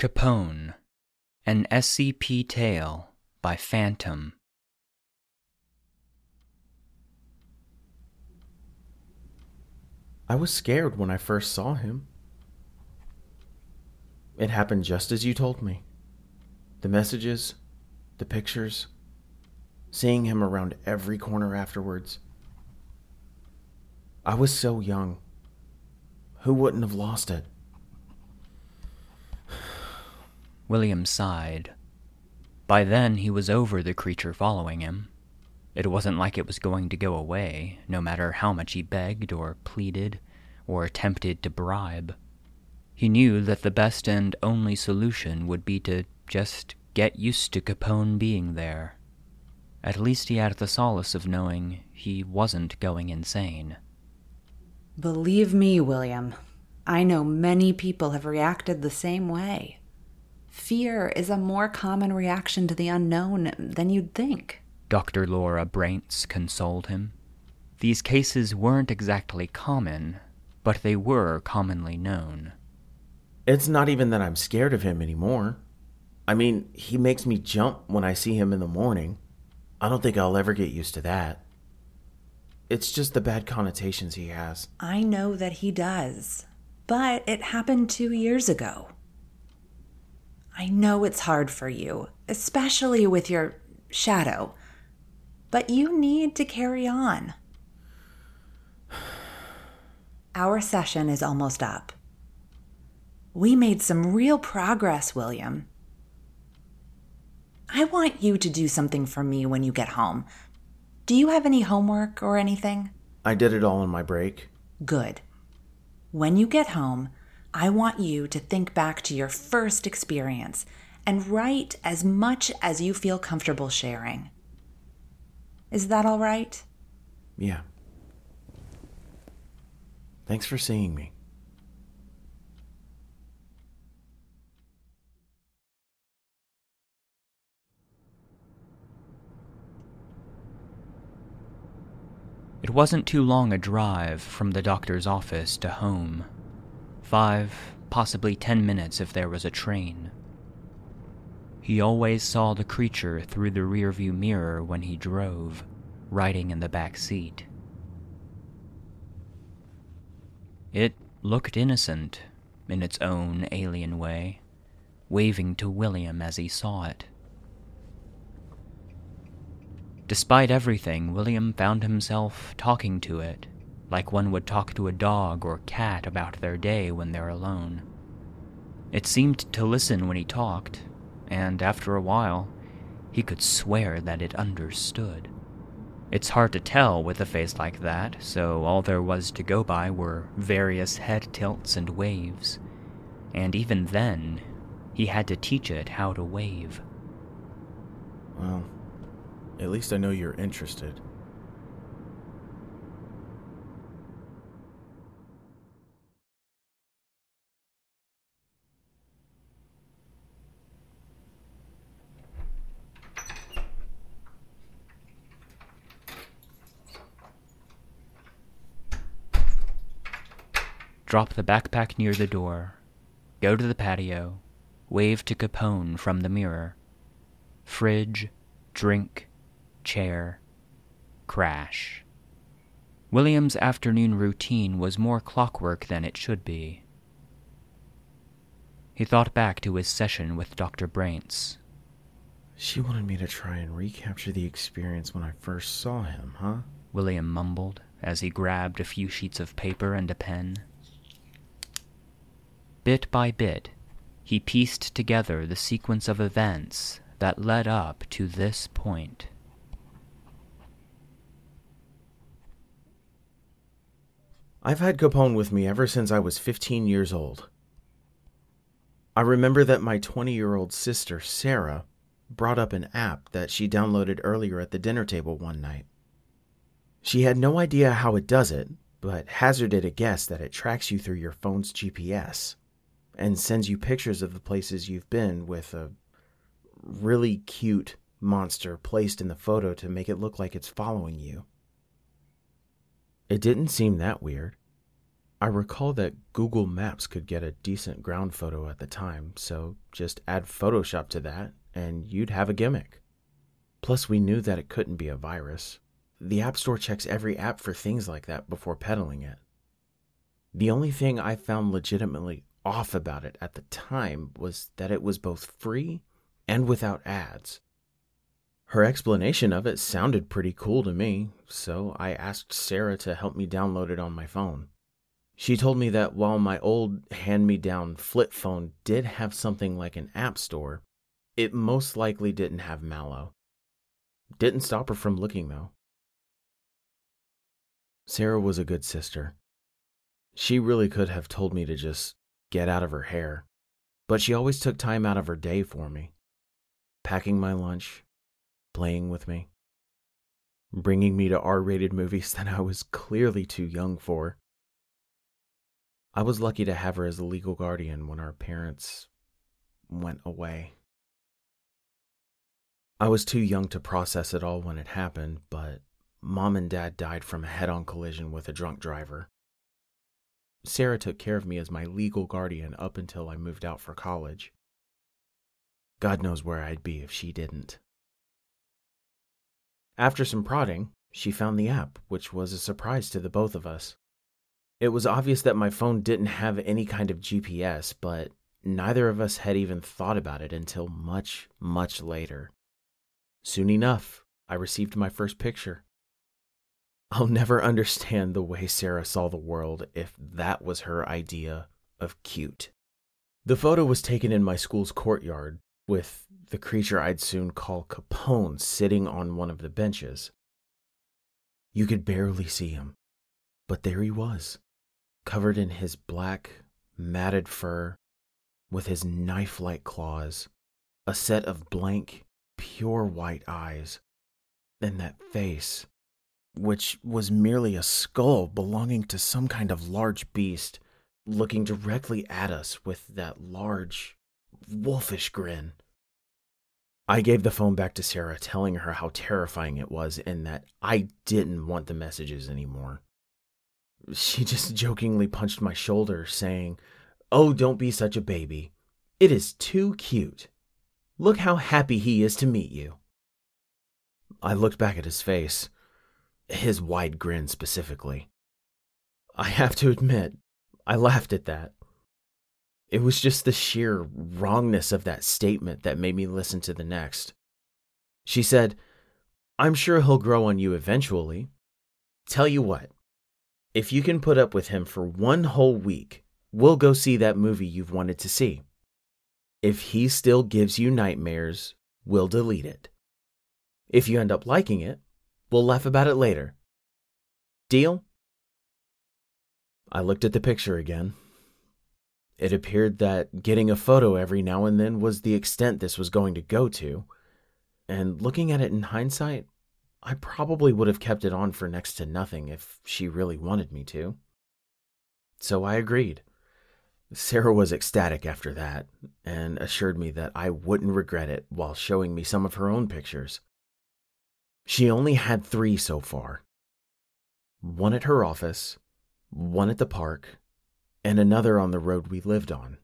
Capone, an SCP tale by Fantem. I was scared when I first saw him. It happened just as you told me. The messages, the pictures, seeing him around every corner afterwards. I was so young. Who wouldn't have lost it? William sighed. By then, he was over the creature following him. It wasn't like it was going to go away, no matter how much he begged or pleaded or attempted to bribe. He knew that the best and only solution would be to just get used to Capone being there. At least he had the solace of knowing he wasn't going insane. Believe me, William, I know many people have reacted the same way. Fear is a more common reaction to the unknown than you'd think. Dr. Laura Breynz consoled him. These cases weren't exactly common, but they were commonly known. It's not even that I'm scared of him anymore. I mean, he makes me jump when I see him in the morning. I don't think I'll ever get used to that. It's just the bad connotations he has. I know that he does, but it happened two years ago. I know it's hard for you, especially with your shadow, but you need to carry on. Our session is almost up. We made some real progress, William. I want you to do something for me when you get home. Do you have any homework or anything? I did it all on my break. Good. When you get home, I want you to think back to your first experience and write as much as you feel comfortable sharing. Is that all right? Yeah. Thanks for seeing me. It wasn't too long a drive from the doctor's office to home. Five, possibly ten minutes if there was a train. He always saw the creature through the rearview mirror when he drove, riding in the back seat. It looked innocent, in its own alien way, waving to William as he saw it. Despite everything, William found himself talking to it, like one would talk to a dog or cat about their day when they're alone. It seemed to listen when he talked, and after a while, he could swear that it understood. It's hard to tell with a face like that, so all there was to go by were various head tilts and waves. And even then, he had to teach it how to wave. Well, at least I know you're interested. Drop the backpack near the door. Go to the patio. Wave to Capone from the mirror. Fridge, drink, chair, crash. William's afternoon routine was more clockwork than it should be. He thought back to his session with Dr. Breynz. She wanted me to try and recapture the experience when I first saw him, huh? William mumbled as he grabbed a few sheets of paper and a pen. Bit by bit, he pieced together the sequence of events that led up to this point. I've had Capone with me ever since I was 15 years old. I remember that my 20 year old sister, Sarah, brought up an app that she downloaded earlier at the dinner table one night. She had no idea how it does it, but hazarded a guess that it tracks you through your phone's GPS and sends you pictures of the places you've been with a really cute monster placed in the photo to make it look like it's following you. It didn't seem that weird. I recall that Google Maps could get a decent ground photo at the time, so just add Photoshop to that and you'd have a gimmick. Plus, we knew that it couldn't be a virus. The App Store checks every app for things like that before peddling it. The only thing I found legitimately off about it at the time was that it was both free and without ads. Her explanation of it sounded pretty cool to me, so I asked Sarah to help me download it on my phone. She told me that while my old hand me down flip phone did have something like an app store, it most likely didn't have MalO. Didn't stop her from looking, though. Sarah was a good sister. She really could have told me to just get out of her hair, but she always took time out of her day for me, packing my lunch, playing with me, bringing me to R rated movies that I was clearly too young for. I was lucky to have her as a legal guardian when our parents went away. I was too young to process it all when it happened, but mom and dad died from a head on collision with a drunk driver. Sarah took care of me as my legal guardian up until I moved out for college. God knows where I'd be if she didn't. After some prodding, she found the app, which was a surprise to the both of us. It was obvious that my phone didn't have any kind of GPS, but neither of us had even thought about it until much, much later. Soon enough, I received my first picture. I'll never understand the way Sarah saw the world if that was her idea of cute. The photo was taken in my school's courtyard with the creature I'd soon call Capone sitting on one of the benches. You could barely see him, but there he was, covered in his black, matted fur, with his knife like claws, a set of blank, pure white eyes, and that face, which was merely a skull belonging to some kind of large beast, looking directly at us with that large, wolfish grin. I gave the phone back to Sarah, telling her how terrifying it was and that I didn't want the messages anymore. She just jokingly punched my shoulder, saying, Oh, don't be such a baby. It is too cute. Look how happy he is to meet you. I looked back at his face, his wide grin specifically. I have to admit, I laughed at that. It was just the sheer wrongness of that statement that made me listen to the next. She said, I'm sure he'll grow on you eventually. Tell you what, if you can put up with him for one whole week, we'll go see that movie you've wanted to see. If he still gives you nightmares, we'll delete it. If you end up liking it, we'll laugh about it later. Deal? I looked at the picture again. It appeared that getting a photo every now and then was the extent this was going to go to. And looking at it in hindsight, I probably would have kept it on for next to nothing if she really wanted me to. So I agreed. Sarah was ecstatic after that and assured me that I wouldn't regret it while showing me some of her own pictures. She only had three so far one at her office, one at the park, and another on the road we lived on,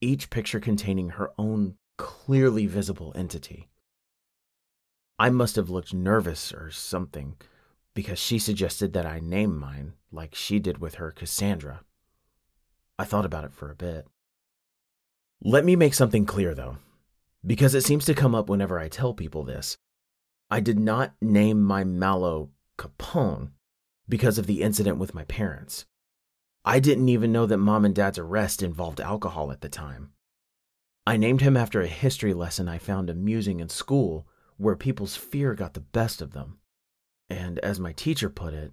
each picture containing her own clearly visible entity. I must have looked nervous or something because she suggested that I name mine like she did with her Cassandra. I thought about it for a bit. Let me make something clear, though, because it seems to come up whenever I tell people this. I did not name my MalO Capone because of the incident with my parents. I didn't even know that mom and dad's arrest involved alcohol at the time. I named him after a history lesson I found amusing in school where people's fear got the best of them. And as my teacher put it,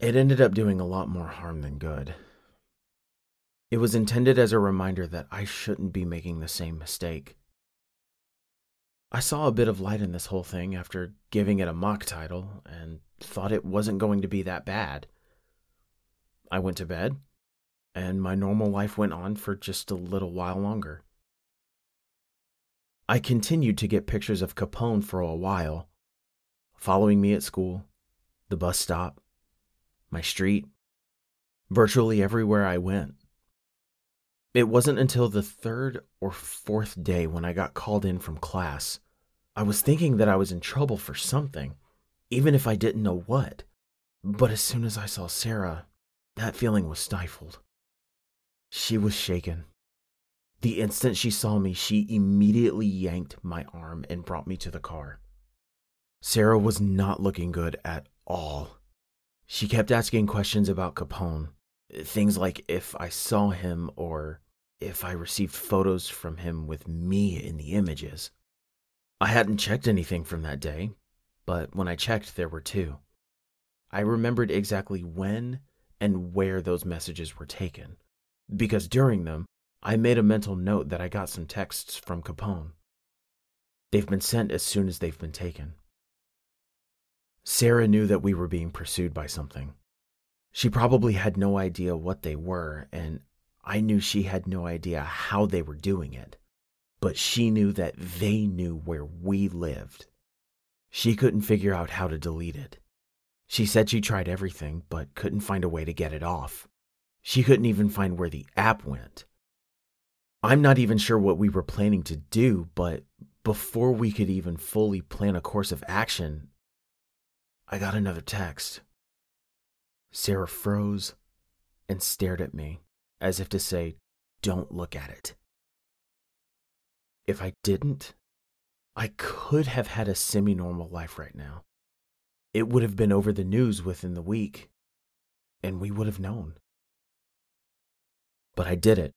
it ended up doing a lot more harm than good. It was intended as a reminder that I shouldn't be making the same mistake. I saw a bit of light in this whole thing after giving it a mock title and thought it wasn't going to be that bad. I went to bed, and my normal life went on for just a little while longer. I continued to get pictures of Capone for a while, following me at school, the bus stop, my street, virtually everywhere I went. It wasn't until the third or fourth day when I got called in from class. I was thinking that I was in trouble for something, even if I didn't know what. But as soon as I saw Sarah, that feeling was stifled. She was shaken. The instant she saw me, she immediately yanked my arm and brought me to the car. Sarah was not looking good at all. She kept asking questions about Capone, things like if I saw him or if I received photos from him with me in the images. I hadn't checked anything from that day, but when I checked, there were two. I remembered exactly when and where those messages were taken, because during them, I made a mental note that I got some texts from Capone. They've been sent as soon as they've been taken. Sarah knew that we were being pursued by something. She probably had no idea what they were, and I knew she had no idea how they were doing it. But she knew that they knew where we lived. She couldn't figure out how to delete it. She said she tried everything, but couldn't find a way to get it off. She couldn't even find where the app went. I'm not even sure what we were planning to do, but before we could even fully plan a course of action, I got another text. Sarah froze and stared at me as if to say, Don't look at it. If I didn't, I could have had a semi normal life right now. It would have been over the news within the week, and we would have known. But I did it.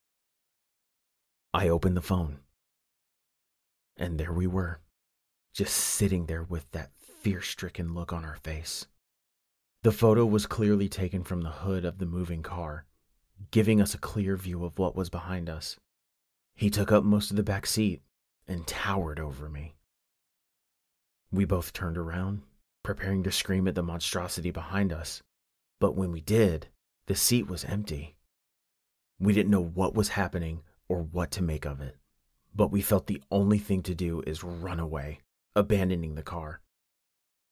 I opened the phone. And there we were, just sitting there with that fear stricken look on our face. The photo was clearly taken from the hood of the moving car, giving us a clear view of what was behind us. He took up most of the back seat and towered over me. We both turned around, preparing to scream at the monstrosity behind us, but when we did, the seat was empty. We didn't know what was happening or what to make of it, but we felt the only thing to do is run away, abandoning the car.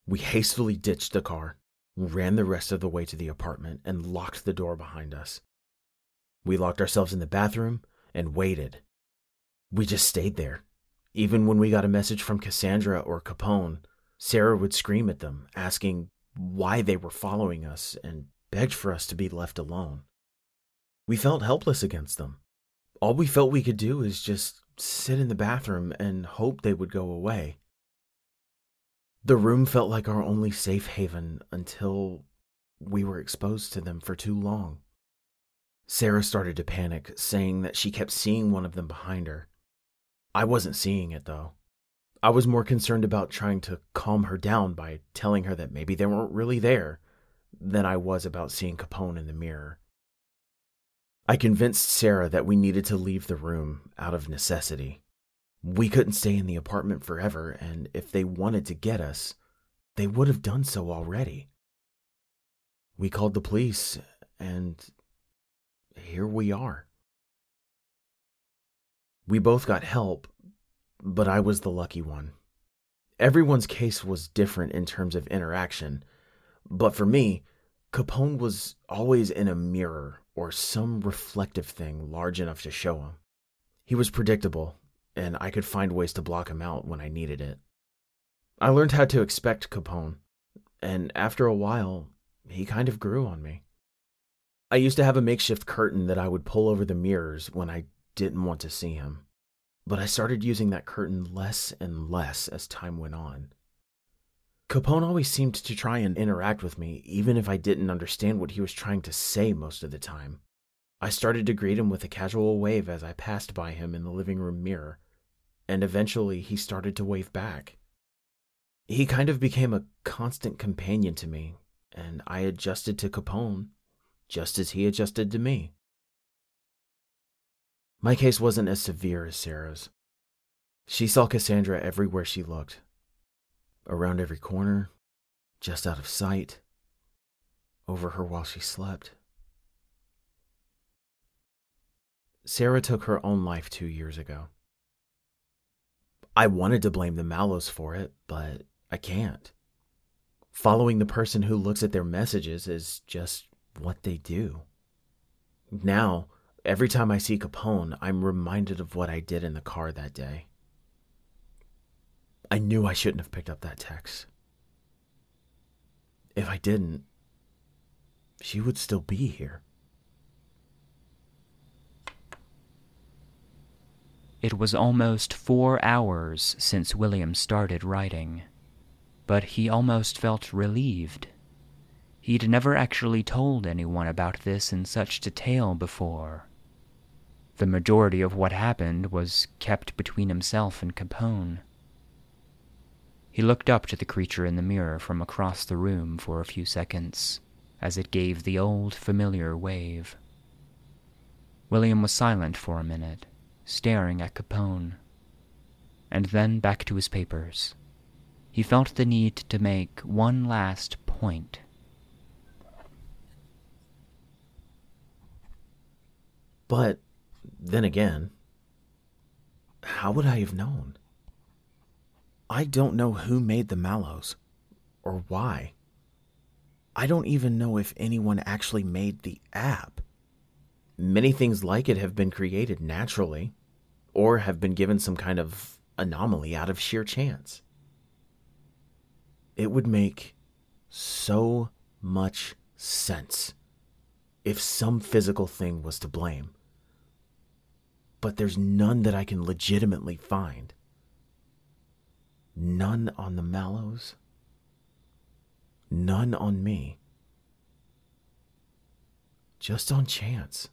We hastily ditched the car, ran the rest of the way to the apartment, and locked the door behind us. We locked ourselves in the bathroom and waited. We just stayed there. Even when we got a message from Cassandra or Capone, Sarah would scream at them, asking why they were following us and begged for us to be left alone. We felt helpless against them. All we felt we could do is just sit in the bathroom and hope they would go away. The room felt like our only safe haven until we were exposed to them for too long. Sarah started to panic, saying that she kept seeing one of them behind her. I wasn't seeing it, though. I was more concerned about trying to calm her down by telling her that maybe they weren't really there than I was about seeing Capone in the mirror. I convinced Sarah that we needed to leave the room out of necessity. We couldn't stay in the apartment forever, and if they wanted to get us, they would have done so already. We called the police, and here we are. We both got help, but I was the lucky one. Everyone's case was different in terms of interaction, but for me, Capone was always in a mirror or some reflective thing large enough to show him. He was predictable and I could find ways to block him out when I needed it. I learned how to expect Capone, and after a while, he kind of grew on me. I used to have a makeshift curtain that I would pull over the mirrors when I didn't want to see him, but I started using that curtain less and less as time went on. Capone always seemed to try and interact with me, even if I didn't understand what he was trying to say most of the time. I started to greet him with a casual wave as I passed by him in the living room mirror, and eventually he started to wave back. He kind of became a constant companion to me, and I adjusted to Capone just as he adjusted to me. My case wasn't as severe as Sarah's. She saw Cassandra everywhere she looked around every corner, just out of sight, over her while she slept. Sarah took her own life two years ago. I wanted to blame the MalOs for it, but I can't. Following the person who looks at their messages is just what they do. Now, every time I see Capone, I'm reminded of what I did in the car that day. I knew I shouldn't have picked up that text. If I didn't, she would still be here. It was almost four hours since William started writing, but he almost felt relieved. He'd never actually told anyone about this in such detail before. The majority of what happened was kept between himself and Capone. He looked up to the creature in the mirror from across the room for a few seconds as it gave the old familiar wave. William was silent for a minute staring at Capone, and then back to his papers. He felt the need to make one last point. But then again, how would I have known? I don't know who made the MalOs or why. I don't even know if anyone actually made the app. Many things like it have been created naturally, or have been given some kind of anomaly out of sheer chance. It would make so much sense if some physical thing was to blame. But there's none that I can legitimately find. None on the MalOs. None on me. Just on chance.